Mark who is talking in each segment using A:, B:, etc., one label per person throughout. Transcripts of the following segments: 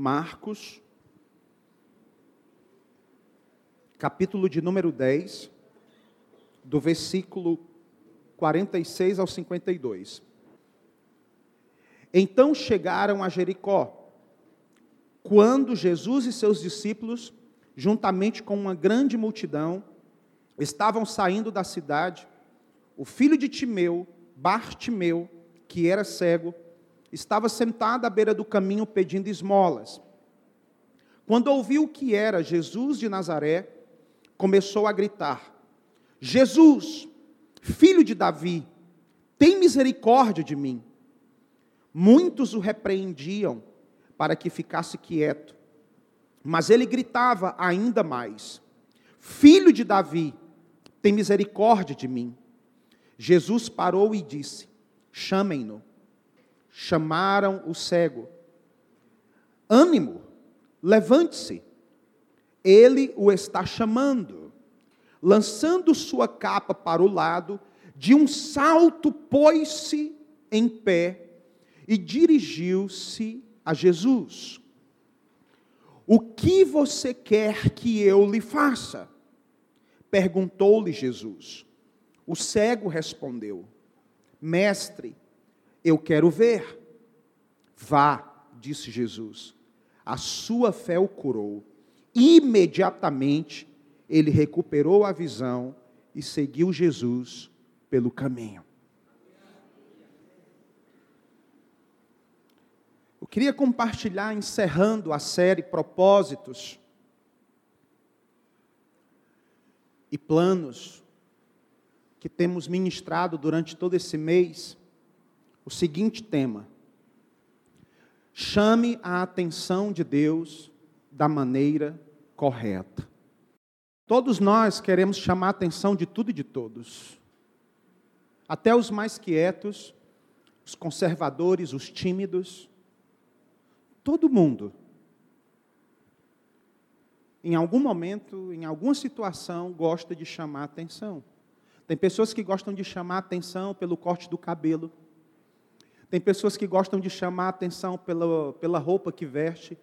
A: Marcos, capítulo de número 10, do versículo 46 ao 52. Então chegaram a Jericó, quando Jesus e seus discípulos, juntamente com uma grande multidão, estavam saindo da cidade, o filho de Timeu, Bartimeu, que era cego, estava sentado à beira do caminho pedindo esmolas. Quando ouviu que era Jesus de Nazaré, começou a gritar: Jesus, filho de Davi, tem misericórdia de mim. Muitos o repreendiam para que ficasse quieto, mas ele gritava ainda mais: Filho de Davi, tem misericórdia de mim. Jesus parou e disse: Chamem-no. Chamaram o cego. Ânimo, levante-se. Ele o está chamando. Lançando sua capa para o lado, de um salto pôs-se em pé e dirigiu-se a Jesus. O que você quer que eu lhe faça? Perguntou-lhe Jesus. O cego respondeu: Mestre, eu quero ver. Vá, disse Jesus. A sua fé o curou. Imediatamente ele recuperou a visão e seguiu Jesus pelo caminho. Eu queria compartilhar, encerrando a série Propósitos e Planos, que temos ministrado durante todo esse mês, o seguinte tema: chame a atenção de Deus da maneira correta. Todos nós queremos chamar a atenção de tudo e de todos. Até os mais quietos, os conservadores, os tímidos, todo mundo. Em algum momento, em alguma situação, gosta de chamar a atenção. Tem pessoas que gostam de chamar a atenção pelo corte do cabelo. Tem pessoas que gostam de chamar a atenção pela, pela roupa que veste.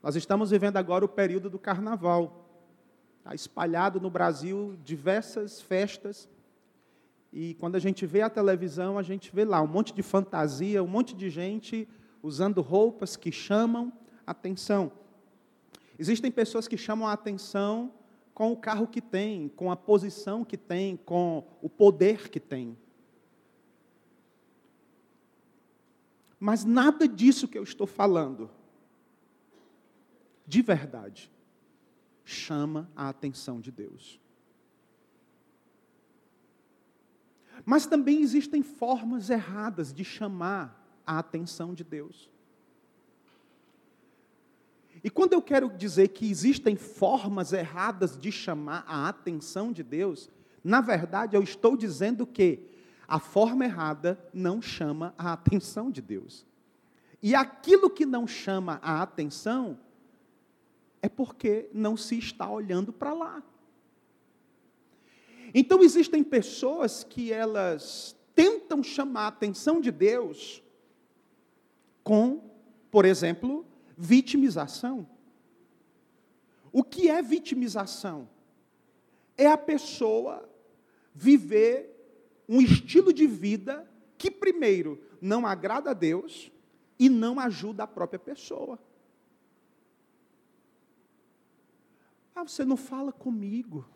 A: Nós estamos vivendo agora o período do carnaval. Está espalhado no Brasil diversas festas. E quando a gente vê a televisão, a gente vê lá um monte de fantasia, um monte de gente usando roupas que chamam atenção. Existem pessoas que chamam a atenção com o carro que tem, com a posição que tem, com o poder que tem. Mas nada disso que eu estou falando, de verdade, chama a atenção de Deus. Mas também existem formas erradas de chamar a atenção de Deus. E quando eu quero dizer que existem formas erradas de chamar a atenção de Deus, na verdade eu estou dizendo que a forma errada não chama a atenção de Deus. E aquilo que não chama a atenção é porque não se está olhando para lá. Então existem pessoas que elas tentam chamar a atenção de Deus com, por exemplo, vitimização. O que é vitimização? É a pessoa viver um estilo de vida que, primeiro, não agrada a Deus e não ajuda a própria pessoa. Ah, você não fala comigo.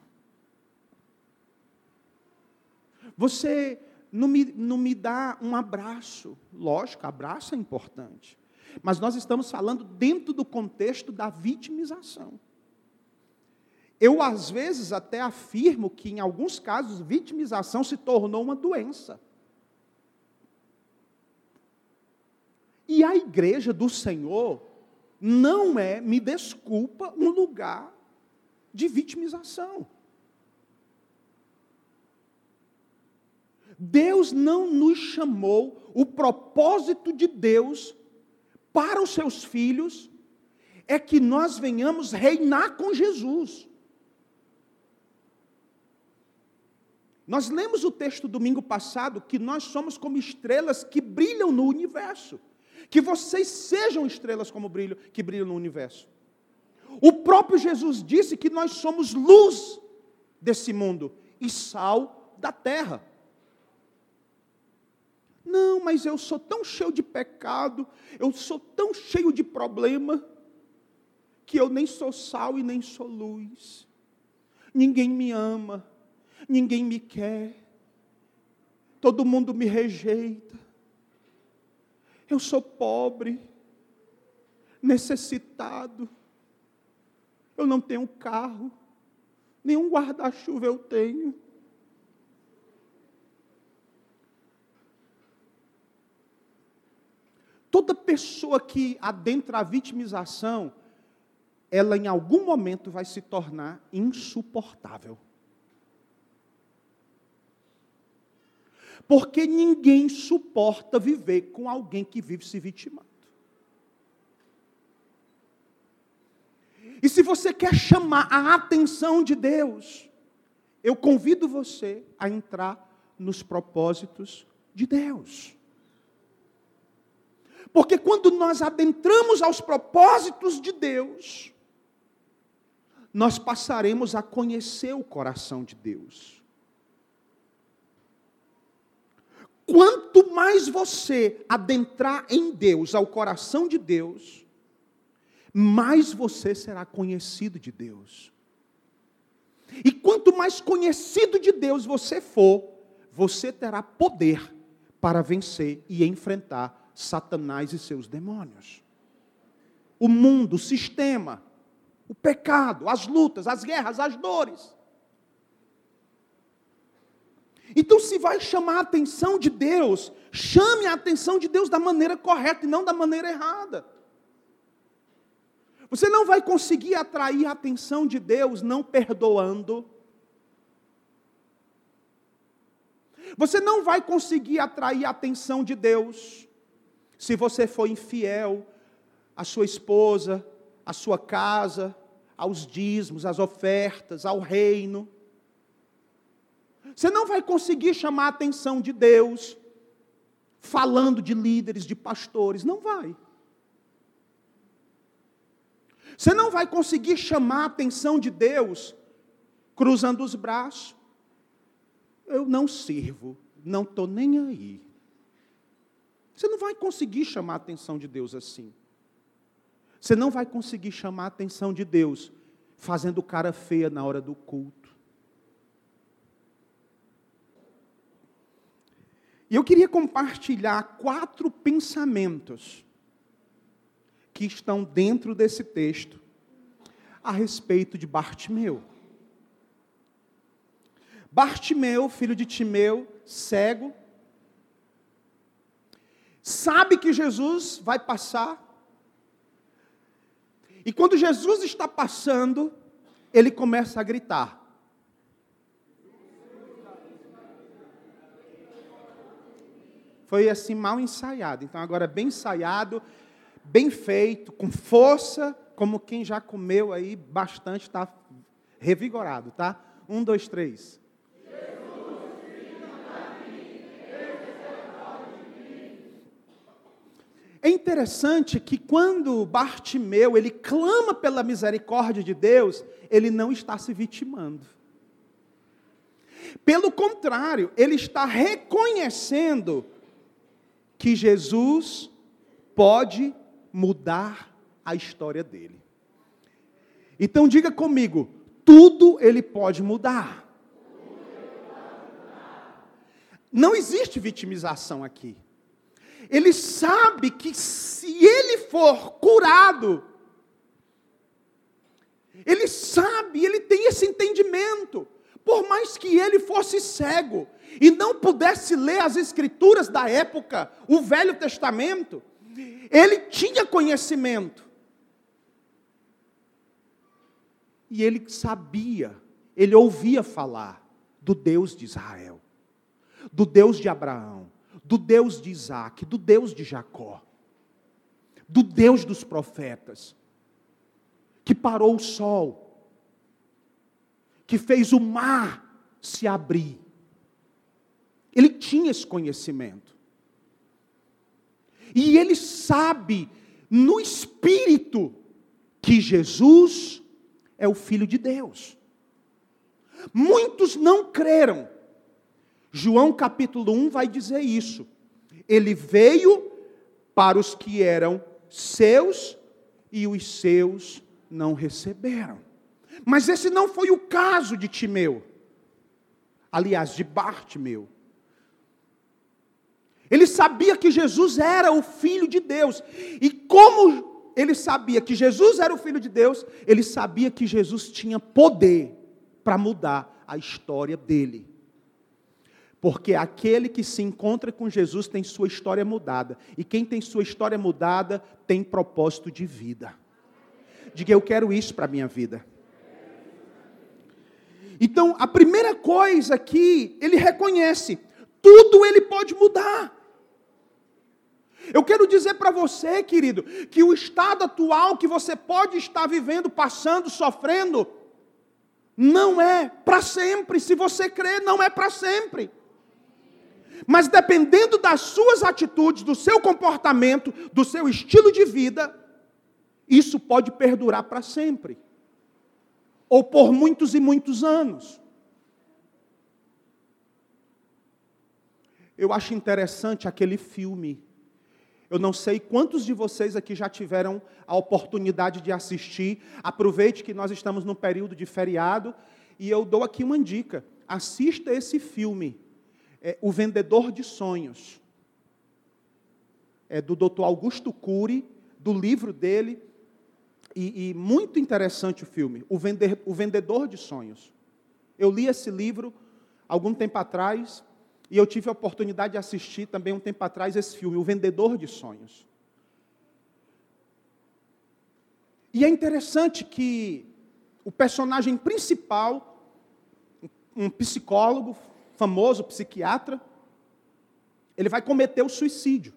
A: Você não me, não me dá um abraço. Lógico, abraço é importante. Mas nós estamos falando dentro do contexto da vitimização. Eu, às vezes, até afirmo que, em alguns casos, vitimização se tornou uma doença. E a igreja do Senhor não é, me desculpa, um lugar de vitimização. Deus não nos chamou, o propósito de Deus para os seus filhos é que nós venhamos reinar com Jesus. Nós lemos o texto domingo passado que nós somos como estrelas que brilham no universo. Que vocês sejam estrelas como brilho, que brilham no universo. O próprio Jesus disse que nós somos luz desse mundo e sal da terra. Não, mas eu sou tão cheio de pecado, eu sou tão cheio de problema, que eu nem sou sal e nem sou luz. Ninguém me ama, ninguém me quer, todo mundo me rejeita. Eu sou pobre, necessitado, eu não tenho carro, nenhum guarda-chuva eu tenho. Toda pessoa que adentra a vitimização, ela em algum momento vai se tornar insuportável. Porque ninguém suporta viver com alguém que vive se vitimando. E se você quer chamar a atenção de Deus, eu convido você a entrar nos propósitos de Deus. Porque quando nós adentramos aos propósitos de Deus, nós passaremos a conhecer o coração de Deus. Quanto mais você adentrar em Deus, ao coração de Deus, mais você será conhecido de Deus. E quanto mais conhecido de Deus você for, você terá poder para vencer e enfrentar Satanás e seus demônios. O mundo, o sistema, o pecado, as lutas, as guerras, as dores. Então, se vai chamar a atenção de Deus, chame a atenção de Deus da maneira correta e não da maneira errada. Você não vai conseguir atrair a atenção de Deus não perdoando. Você não vai conseguir atrair a atenção de Deus se você for infiel à sua esposa, à sua casa, aos dízimos, às ofertas, ao reino. Você não vai conseguir chamar a atenção de Deus falando de líderes, de pastores, não vai. Você não vai conseguir chamar a atenção de Deus cruzando os braços. Eu não sirvo, não estou nem aí. Você não vai conseguir chamar a atenção de Deus assim. Você não vai conseguir chamar a atenção de Deus fazendo cara feia na hora do culto. E eu queria compartilhar quatro pensamentos que estão dentro desse texto a respeito de Bartimeu. Bartimeu, filho de Timeu, cego, sabe que Jesus vai passar. E quando Jesus está passando, ele começa a gritar: Foi assim mal ensaiado. Então agora bem ensaiado, bem feito, com força, como quem já comeu aí bastante, está revigorado, tá? Um, dois, três. É interessante que quando Bartimeu ele clama pela misericórdia de Deus, ele não está se vitimando. Pelo contrário, ele está reconhecendo que Jesus pode mudar a história dele. Então diga comigo, tudo ele pode mudar. Não existe vitimização aqui. Ele sabe que se ele for curado, ele sabe, ele tem esse entendimento. Por mais que ele fosse cego e não pudesse ler as escrituras da época, o Velho Testamento, ele tinha conhecimento. E ele sabia, ele ouvia falar do Deus de Israel, do Deus de Abraão, do Deus de Isaac, do Deus de Jacó, do Deus dos profetas, que parou o sol, que fez o mar se abrir. Ele tinha esse conhecimento. E ele sabe, no espírito, que Jesus é o Filho de Deus. Muitos não creram. João capítulo 1 vai dizer isso. Ele veio para os que eram seus e os seus não receberam. Mas esse não foi o caso de Timeu. Aliás, de Bartimeu. Ele sabia que Jesus era o Filho de Deus. E como ele sabia que Jesus era o Filho de Deus, ele sabia que Jesus tinha poder para mudar a história dele. Porque aquele que se encontra com Jesus tem sua história mudada. E quem tem sua história mudada tem propósito de vida. Diga, eu quero isso para a minha vida. Então, a primeira coisa que ele reconhece, tudo ele pode mudar. Eu quero dizer para você, querido, que o estado atual que você pode estar vivendo, passando, sofrendo, não é para sempre. Se você crer, não é para sempre. Mas dependendo das suas atitudes, do seu comportamento, do seu estilo de vida, isso pode perdurar para sempre. Ou por muitos e muitos anos. Eu acho interessante aquele filme eu não sei quantos de vocês aqui já tiveram a oportunidade de assistir. Aproveite que nós estamos num período de feriado e eu dou aqui uma dica. Assista esse filme, é, O Vendedor de Sonhos. É do Dr. Augusto Cury, do livro dele. E, e muito interessante o filme, o, Vender, o Vendedor de Sonhos. Eu li esse livro algum tempo atrás e eu tive a oportunidade de assistir também um tempo atrás esse filme, O Vendedor de Sonhos. E é interessante que o personagem principal, um psicólogo famoso, psiquiatra, ele vai cometer o suicídio.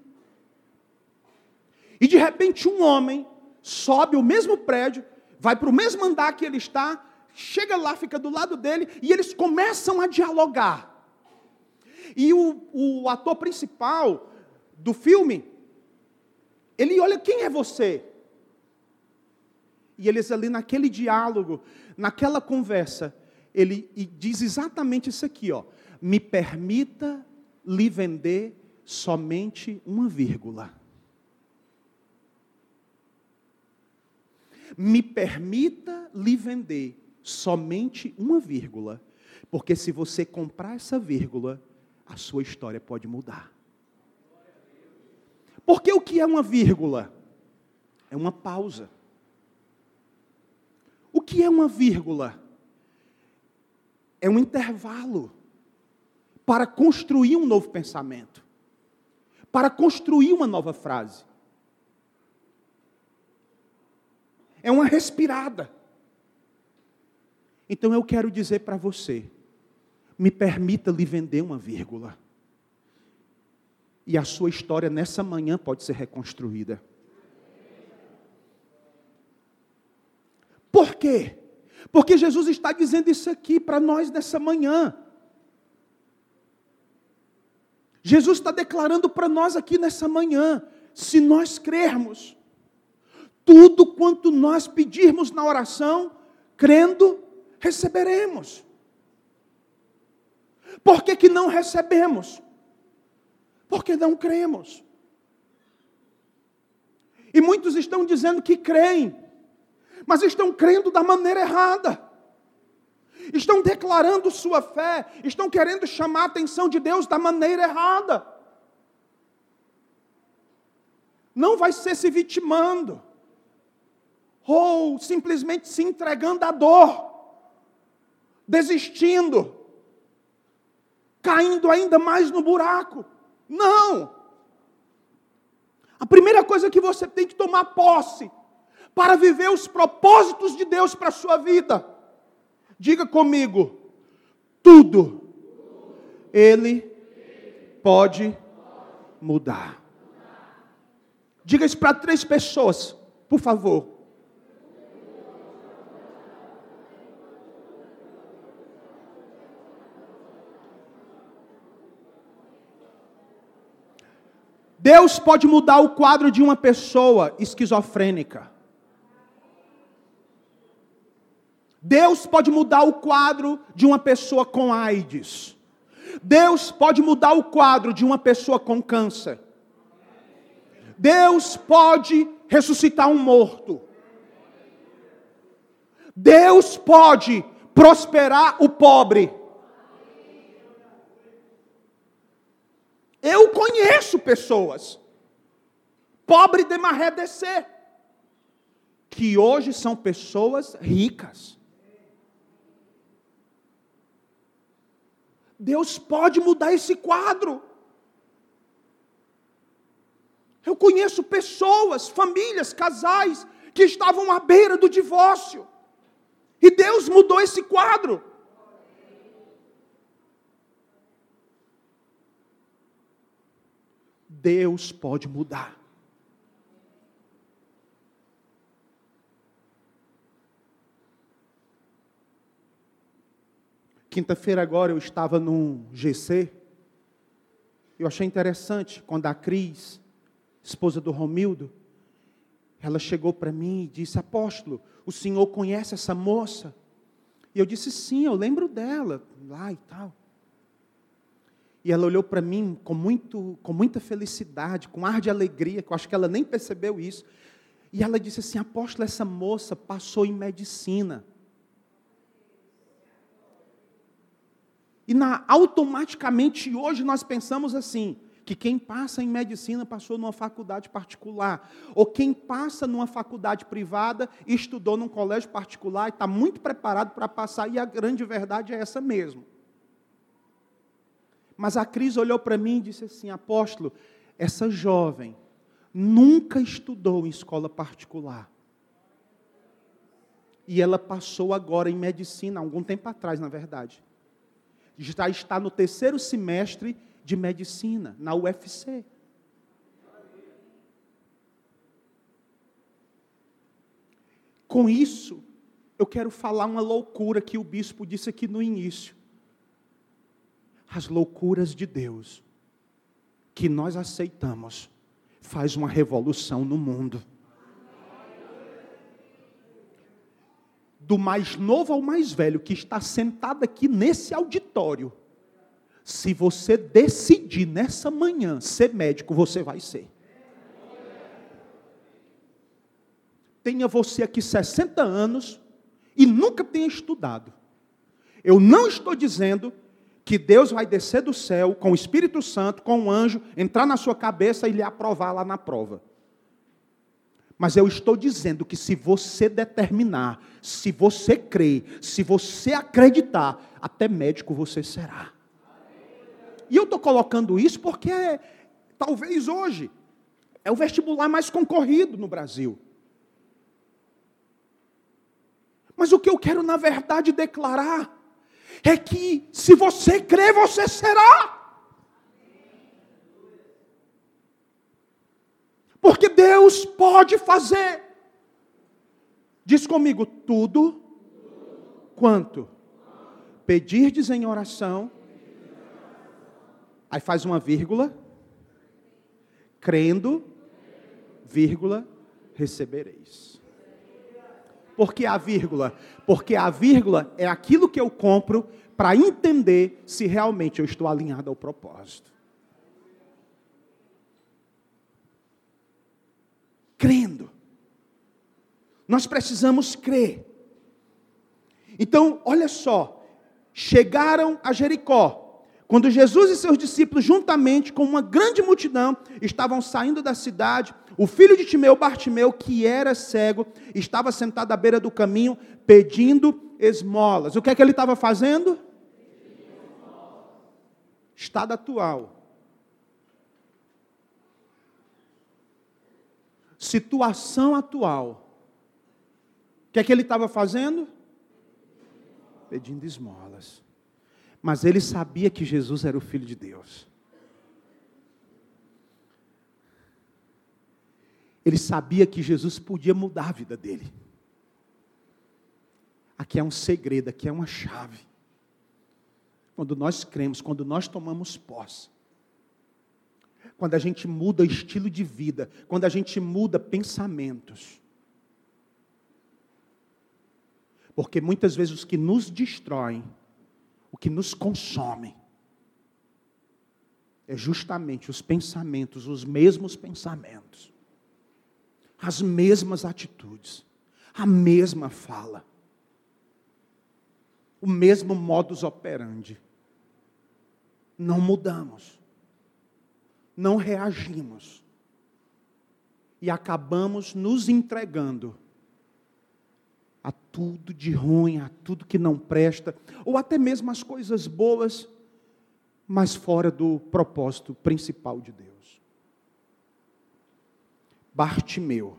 A: E de repente um homem sobe o mesmo prédio, vai para o mesmo andar que ele está, chega lá, fica do lado dele e eles começam a dialogar. E o, o ator principal do filme, ele olha: quem é você? E eles ali naquele diálogo, naquela conversa, ele diz exatamente isso aqui, ó. Me permita lhe vender somente uma vírgula. Me permita lhe vender somente uma vírgula. Porque se você comprar essa vírgula, a sua história pode mudar. Porque o que é uma vírgula? É uma pausa. O que é uma vírgula? É um intervalo para construir um novo pensamento, para construir uma nova frase. É uma respirada. Então eu quero dizer para você, me permita lhe vender uma vírgula. E a sua história nessa manhã pode ser reconstruída. Por quê? Porque Jesus está dizendo isso aqui para nós nessa manhã. Jesus está declarando para nós aqui nessa manhã: se nós crermos, tudo quanto nós pedirmos na oração, crendo, receberemos. Por que, que não recebemos? Porque não cremos. E muitos estão dizendo que creem, mas estão crendo da maneira errada. Estão declarando sua fé, estão querendo chamar a atenção de Deus da maneira errada. Não vai ser se vitimando, ou simplesmente se entregando à dor, desistindo caindo ainda mais no buraco. Não! A primeira coisa que você tem que tomar posse para viver os propósitos de Deus para a sua vida. Diga comigo, tudo Ele pode mudar. Diga isso para três pessoas, por favor. Deus pode mudar o quadro de uma pessoa esquizofrênica. Deus pode mudar o quadro de uma pessoa com AIDS. Deus pode mudar o quadro de uma pessoa com câncer. Deus pode ressuscitar um morto. Deus pode prosperar o pobre. Eu conheço pessoas, pobre de maré descer, que hoje são pessoas ricas. Deus pode mudar esse quadro. Eu conheço pessoas, famílias, casais que estavam à beira do divórcio. E Deus mudou esse quadro. Deus pode mudar. Quinta-feira agora eu estava num GC. Eu achei interessante quando a Cris, esposa do Romildo, ela chegou para mim e disse: Apóstolo, o senhor conhece essa moça? E eu disse: Sim, eu lembro dela, lá e tal. E ela olhou para mim com, muito, com muita felicidade, com ar de alegria, que eu acho que ela nem percebeu isso. E ela disse assim: Apóstolo, essa moça passou em medicina. E na, automaticamente hoje nós pensamos assim: que quem passa em medicina passou numa faculdade particular, ou quem passa numa faculdade privada estudou num colégio particular e está muito preparado para passar, e a grande verdade é essa mesmo. Mas a Cris olhou para mim e disse assim: apóstolo, essa jovem nunca estudou em escola particular. E ela passou agora em medicina, algum tempo atrás, na verdade. Já está no terceiro semestre de medicina na UFC. Com isso, eu quero falar uma loucura que o bispo disse aqui no início. As loucuras de Deus que nós aceitamos faz uma revolução no mundo. Do mais novo ao mais velho que está sentado aqui nesse auditório, se você decidir nessa manhã ser médico, você vai ser. Tenha você aqui 60 anos e nunca tenha estudado. Eu não estou dizendo que Deus vai descer do céu com o Espírito Santo, com um anjo, entrar na sua cabeça e lhe aprovar lá na prova. Mas eu estou dizendo que se você determinar, se você crer, se você acreditar, até médico você será. E eu estou colocando isso porque talvez hoje é o vestibular mais concorrido no Brasil. Mas o que eu quero, na verdade, declarar é que se você crer, você será. Porque Deus pode fazer. Diz comigo, tudo quanto pedirdes em oração, Aí faz uma vírgula. Crendo, vírgula, recebereis. Por que a vírgula? Porque a vírgula é aquilo que eu compro para entender se realmente eu estou alinhado ao propósito. Crendo. Nós precisamos crer. Então, olha só. Chegaram a Jericó. Quando Jesus e seus discípulos, juntamente com uma grande multidão, estavam saindo da cidade, o filho de Timeu, Bartimeu, que era cego, estava sentado à beira do caminho pedindo esmolas. O que é que ele estava fazendo? Estado atual. Situação atual. O que é que ele estava fazendo? Pedindo esmolas. Mas ele sabia que Jesus era o Filho de Deus. Ele sabia que Jesus podia mudar a vida dele. Aqui é um segredo, aqui é uma chave. Quando nós cremos, quando nós tomamos posse. quando a gente muda estilo de vida, quando a gente muda pensamentos. Porque muitas vezes os que nos destroem, o que nos consome, é justamente os pensamentos, os mesmos pensamentos, as mesmas atitudes, a mesma fala, o mesmo modus operandi. Não mudamos, não reagimos e acabamos nos entregando a tudo de ruim, a tudo que não presta, ou até mesmo as coisas boas mas fora do propósito principal de Deus. Bartimeu,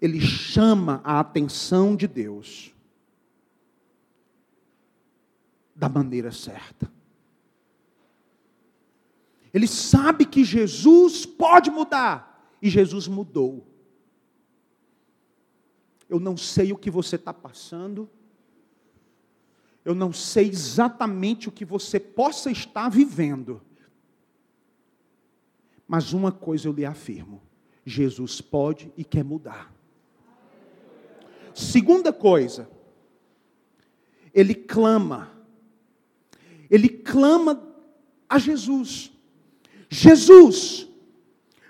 A: ele chama a atenção de Deus da maneira certa. Ele sabe que Jesus pode mudar, e Jesus mudou. Eu não sei o que você está passando, eu não sei exatamente o que você possa estar vivendo. Mas uma coisa eu lhe afirmo: Jesus pode e quer mudar. Segunda coisa, ele clama. Ele clama a Jesus. Jesus,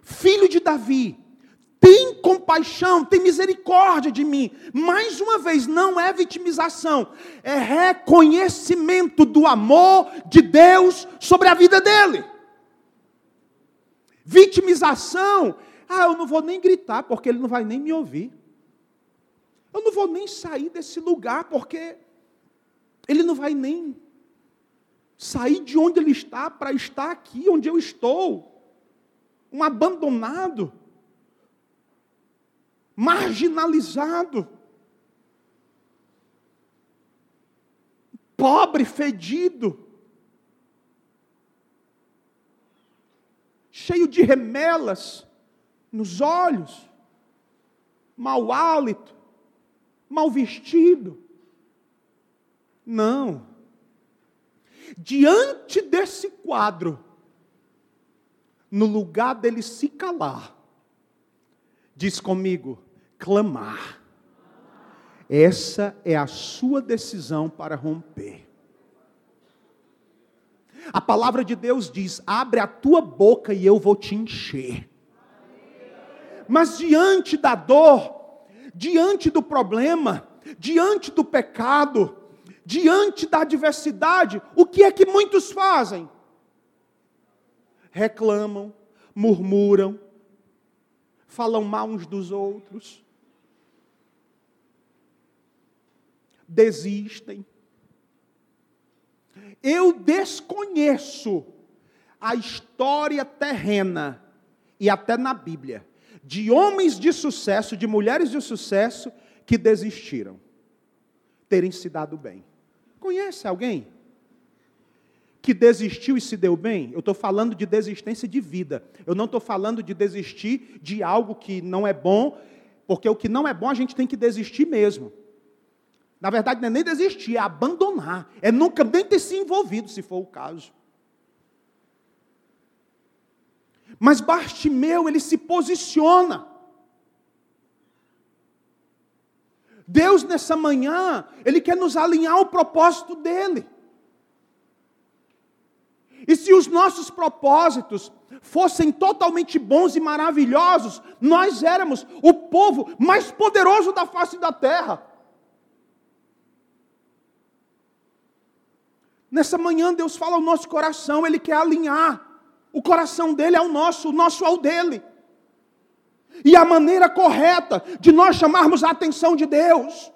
A: filho de Davi, tem compaixão, tem misericórdia de mim. Mais uma vez, não é vitimização, é reconhecimento do amor de Deus sobre a vida dele. Vitimização, ah, eu não vou nem gritar, porque ele não vai nem me ouvir. Eu não vou nem sair desse lugar, porque ele não vai nem sair de onde ele está para estar aqui onde eu estou. Um abandonado marginalizado, pobre, fedido, cheio de remelas nos olhos, mau hálito, mal vestido. Não. Diante desse quadro, no lugar dele se calar, diz comigo: clamar. Essa é a sua decisão para romper. A palavra de Deus diz: abre a tua boca e eu vou te encher. Mas diante da dor, diante do problema, diante do pecado, diante da adversidade, o que é que muitos fazem? Reclamam, murmuram, falam mal uns dos outros, desistem. Eu desconheço a história terrena e até na Bíblia de homens de sucesso, de mulheres de sucesso que desistiram, terem se dado bem. Conhece alguém? que desistiu e se deu bem, eu estou falando de desistência de vida. Eu não estou falando de desistir de algo que não é bom, porque o que não é bom a gente tem que desistir mesmo. Na verdade, não é nem desistir, é abandonar. É nunca nem ter se envolvido, se for o caso. Mas Bartimeu, ele se posiciona. Deus, nessa manhã, Ele quer nos alinhar ao propósito dEle. E se os nossos propósitos fossem totalmente bons e maravilhosos, nós éramos o povo mais poderoso da face da terra. Nessa manhã, Deus fala ao nosso coração, Ele quer alinhar o coração dele ao nosso, o nosso ao dele. E a maneira correta de nós chamarmos a atenção de Deus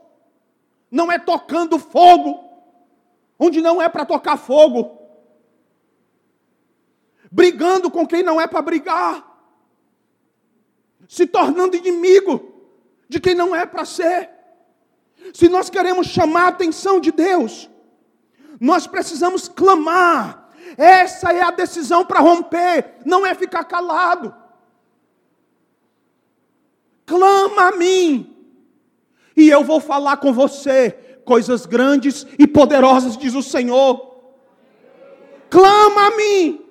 A: não é tocando fogo, onde não é para tocar fogo, brigando com quem não é para brigar, se tornando inimigo de quem não é para ser. Se nós queremos chamar a atenção de Deus, nós precisamos clamar. Essa é a decisão para romper, não é ficar calado. Clama a mim, e eu vou falar com você coisas grandes e poderosas, diz o Senhor. Clama a mim,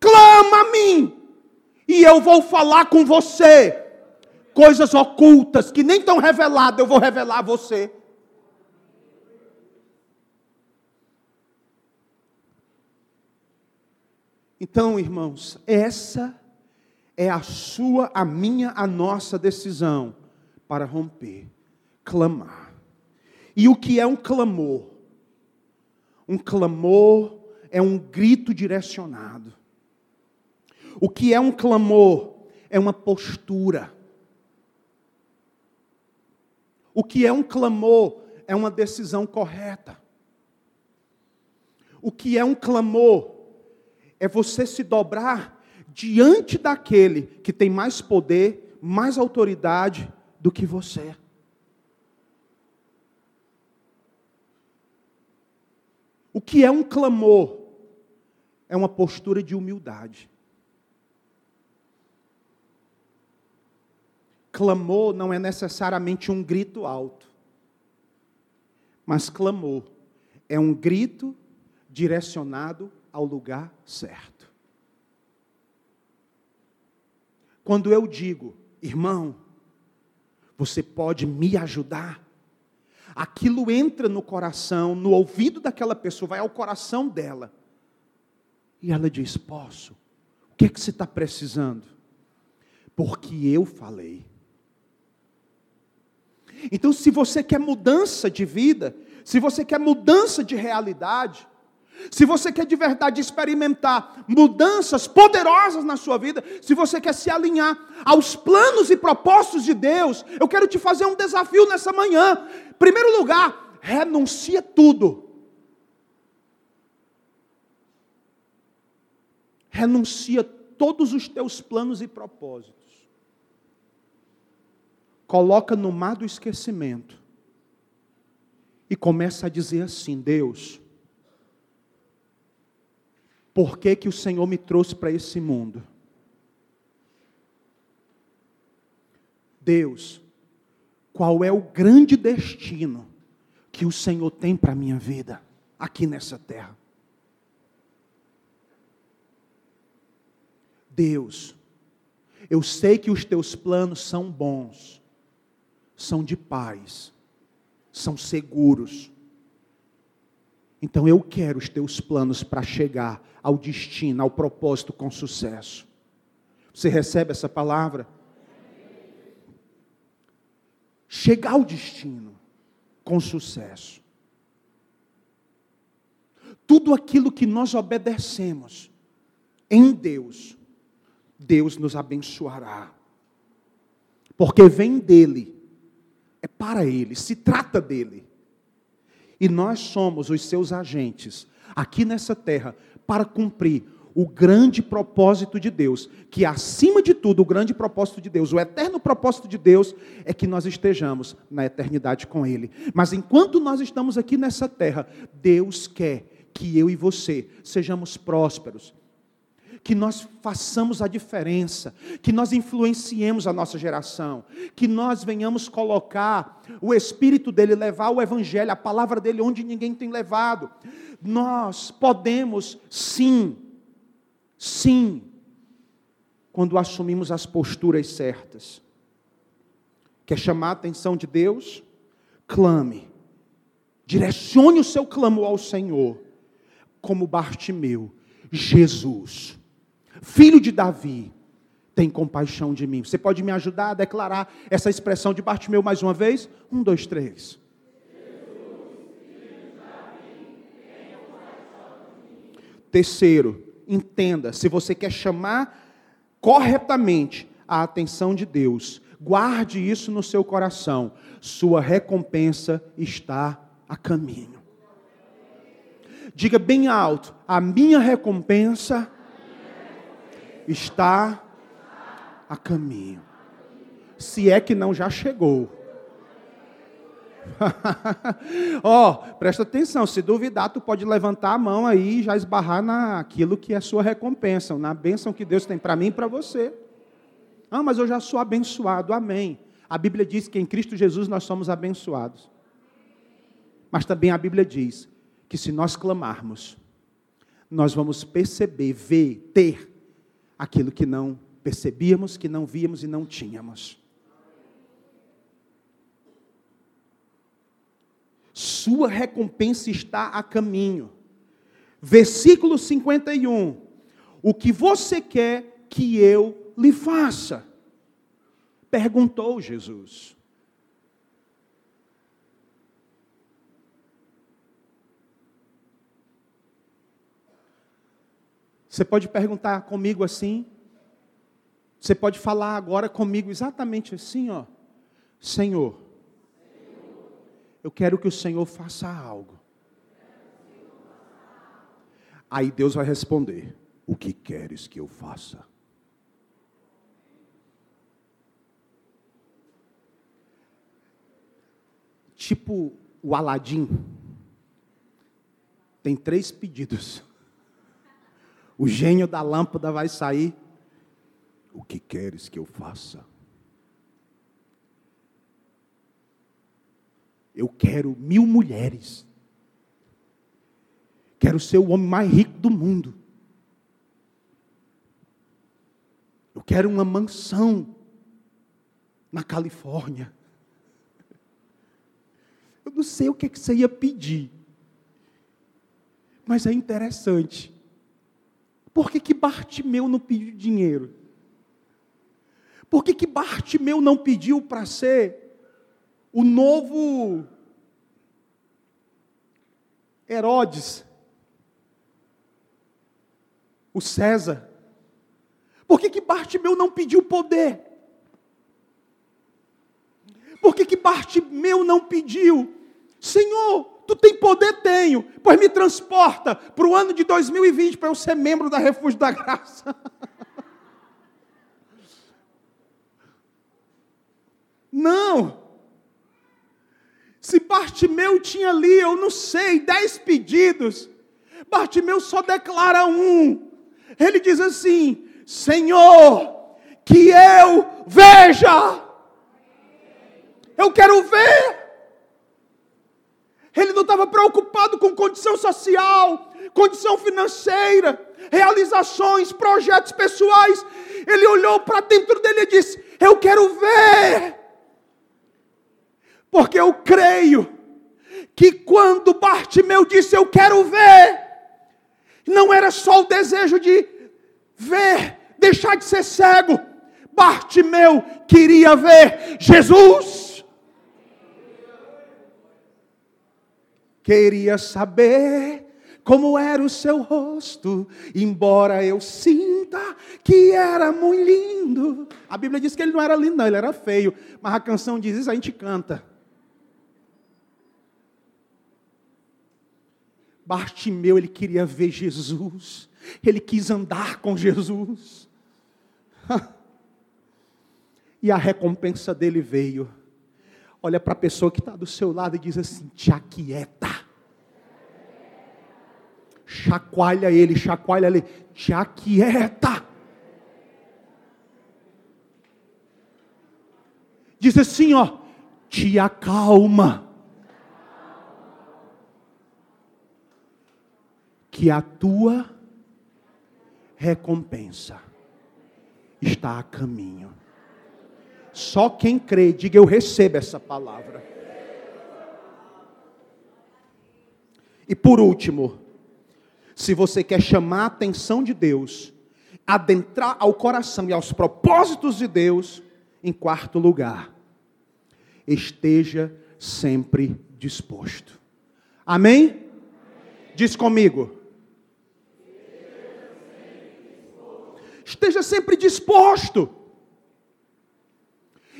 A: clama a mim, e eu vou falar com você. Coisas ocultas que nem estão reveladas, eu vou revelar a você. Então, irmãos, essa é a sua, a minha, a nossa decisão para romper, clamar. E o que é um clamor? Um clamor é um grito direcionado. O que é um clamor? É uma postura. O que é um clamor? É uma decisão correta. O que é um clamor? É você se dobrar diante daquele que tem mais poder, mais autoridade do que você. O que é um clamor? É uma postura de humildade. Clamor não é necessariamente um grito alto, mas clamor é um grito direcionado ao lugar certo. Quando eu digo, irmão, você pode me ajudar? Aquilo entra no coração, no ouvido daquela pessoa, vai ao coração dela. E ela diz: Posso. O que é que você está precisando? Porque eu falei. Então, se você quer mudança de vida, se você quer mudança de realidade, se você quer de verdade experimentar mudanças poderosas na sua vida, se você quer se alinhar aos planos e propósitos de Deus, eu quero te fazer um desafio nessa manhã. Em primeiro lugar, renuncia tudo. Renuncia todos os teus planos e propósitos. Coloca no mar do esquecimento. E começa a dizer assim: Deus, por que, que o Senhor me trouxe para esse mundo? Deus, qual é o grande destino que o Senhor tem para a minha vida aqui nessa terra? Deus, eu sei que os teus planos são bons, são de paz, são seguros. Então eu quero os teus planos para chegar ao destino, ao propósito com sucesso. Você recebe essa palavra? Chegar ao destino com sucesso. Tudo aquilo que nós obedecemos em Deus, Deus nos abençoará. Porque vem dele, é para ele, se trata dele. E nós somos os seus agentes aqui nessa terra para cumprir o grande propósito de Deus, que acima de tudo, o grande propósito de Deus, o eterno propósito de Deus, é que nós estejamos na eternidade com Ele. Mas enquanto nós estamos aqui nessa terra, Deus quer que eu e você sejamos prósperos, que nós façamos a diferença, que nós influenciemos a nossa geração, que nós venhamos colocar o Espírito dele, levar o Evangelho, a palavra dele onde ninguém tem levado. Nós podemos, sim, sim, quando assumimos as posturas certas. Quer chamar a atenção de Deus? Clame. Direcione o seu clamor ao Senhor, como Bartimeu. Jesus filho de Davi, tem compaixão de mim. Você pode me ajudar a declarar essa expressão de Bartimeu mais uma vez? Um, dois, três. Terceiro, entenda, se você quer chamar corretamente a atenção de Deus, guarde isso no seu coração. Sua recompensa está a caminho. Diga bem alto: a minha recompensa está a caminho. Se é que não já chegou. Ó, oh, presta atenção, se duvidar, tu pode levantar a mão aí e já esbarrar naquilo que é sua recompensa, na bênção que Deus tem para mim e para você. Ah, mas eu já sou abençoado, amém. A Bíblia diz que em Cristo Jesus nós somos abençoados. Mas também a Bíblia diz que se nós clamarmos, nós vamos perceber, ver, ter aquilo que não percebíamos, que não víamos e não tínhamos. Sua recompensa está a caminho. Versículo 51. O que você quer que eu lhe faça? Perguntou Jesus. Você pode perguntar comigo assim? Você pode falar agora comigo exatamente assim, ó. Senhor, eu quero que o Senhor faça algo. Aí Deus vai responder: O que queres que eu faça? Tipo o Aladim. Tem três pedidos. O gênio da lâmpada vai sair. O que queres que eu faça? Eu quero mil mulheres. Quero ser o homem mais rico do mundo. Eu quero uma mansão na Califórnia. Eu não sei o que, é que você ia pedir. Mas é interessante. Por que, que Bartimeu não pediu dinheiro? Por que, que Bartimeu não pediu para ser o novo Herodes? o César. Por que, que Bartimeu não pediu poder? Por que, que Bartimeu não pediu? Senhor, tu tem poder? Tenho. Pois me transporta para o ano de 2020 para eu ser membro da Refúgio da Graça. Não. Se Bartimeu tinha ali, eu não sei, dez pedidos, Bartimeu só declara um. Ele diz assim: Senhor, que eu veja. Eu quero ver. Ele não estava preocupado com condição social, condição financeira, realizações, projetos pessoais. Ele olhou para dentro dele e disse: Eu quero ver. Porque eu creio que quando Bartimeu disse: Eu quero ver, não era só o desejo de ver, deixar de ser cego. Bartimeu queria ver Jesus. Queria saber como era o seu rosto, embora eu sinta que era muito lindo. A Bíblia diz que ele não era lindo, não, ele era feio. Mas a canção diz isso, a gente canta. Bartimeu, ele queria ver Jesus, ele quis andar com Jesus. E a recompensa dele veio. Olha para a pessoa que está do seu lado e diz assim: te aquieta. Chacoalha ele, chacoalha ele, te aquieta. Diz assim, ó, te acalma. que a tua recompensa está a caminho. Só quem crê, diga eu recebo essa palavra. E por último, se você quer chamar a atenção de Deus, adentrar ao coração e aos propósitos de Deus, em quarto lugar, esteja sempre disposto. Amém? Diz comigo. Esteja sempre disposto.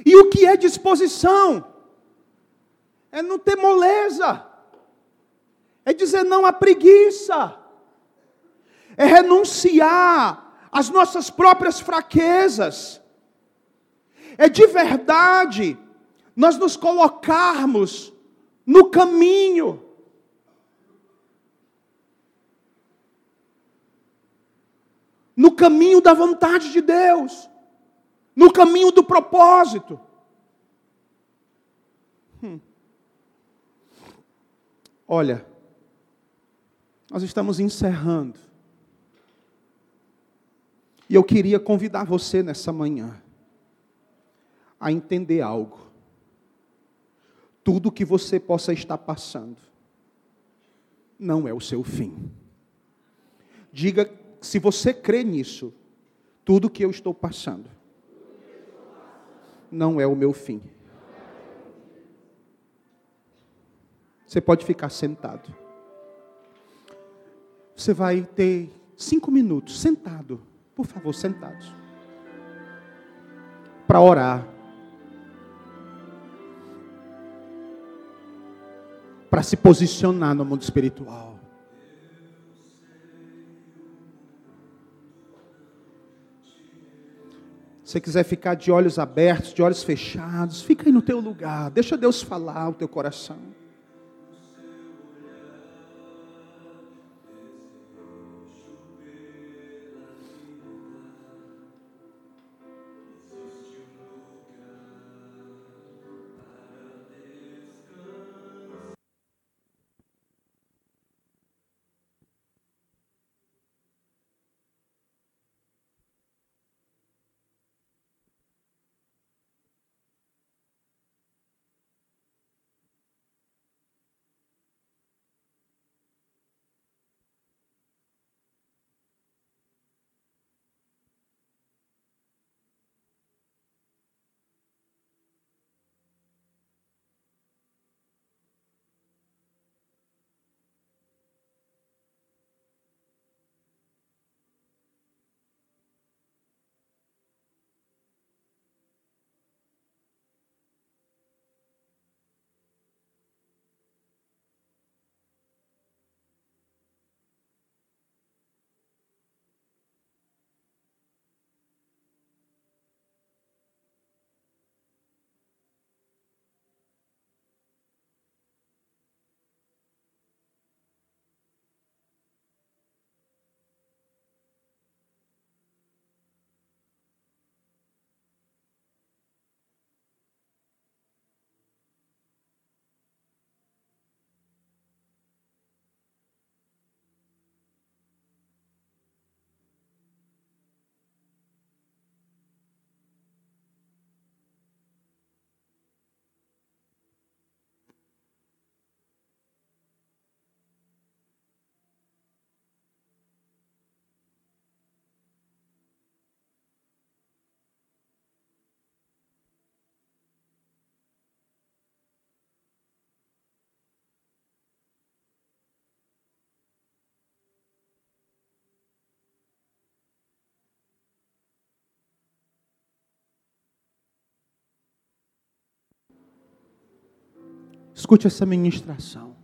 A: E o que é disposição? É não ter moleza. É dizer não à preguiça. É renunciar às nossas próprias fraquezas. É de verdade nós nos colocarmos no caminho no caminho da vontade de Deus, no caminho do propósito. Hum. Olha, nós estamos encerrando. E eu queria convidar você nessa manhã a entender algo. Tudo que você possa estar passando não é o seu fim. Diga, se você crê nisso, tudo que eu estou passando não é o meu fim. Você pode ficar sentado. Você vai ter cinco minutos sentado por favor, sentados. Para orar. Para se posicionar no mundo espiritual. Você quiser ficar de olhos abertos, de olhos fechados, fica aí no teu lugar. Deixa Deus falar o teu coração. Escute essa ministração.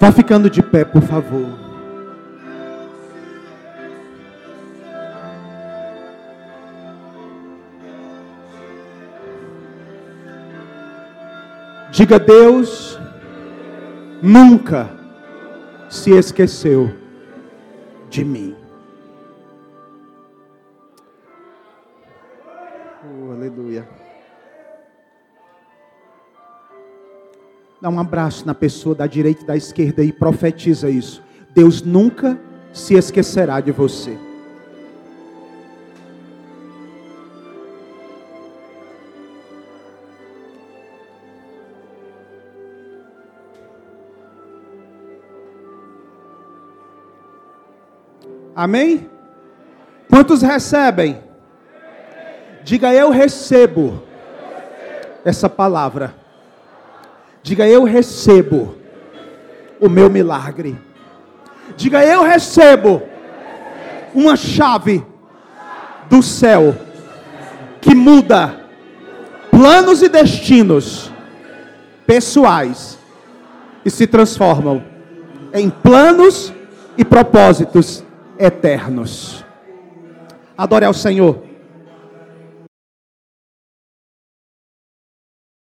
A: Vá ficando de pé, por favor. Diga Deus, nunca se esqueceu de mim. Dá um abraço na pessoa da direita e da esquerda e profetiza isso. Deus nunca se esquecerá de você. Amém? Quantos recebem? Diga eu recebo essa palavra. Diga eu recebo o meu milagre. Diga eu recebo uma chave do céu que muda planos e destinos pessoais e se transformam em planos e propósitos eternos. Adore ao Senhor.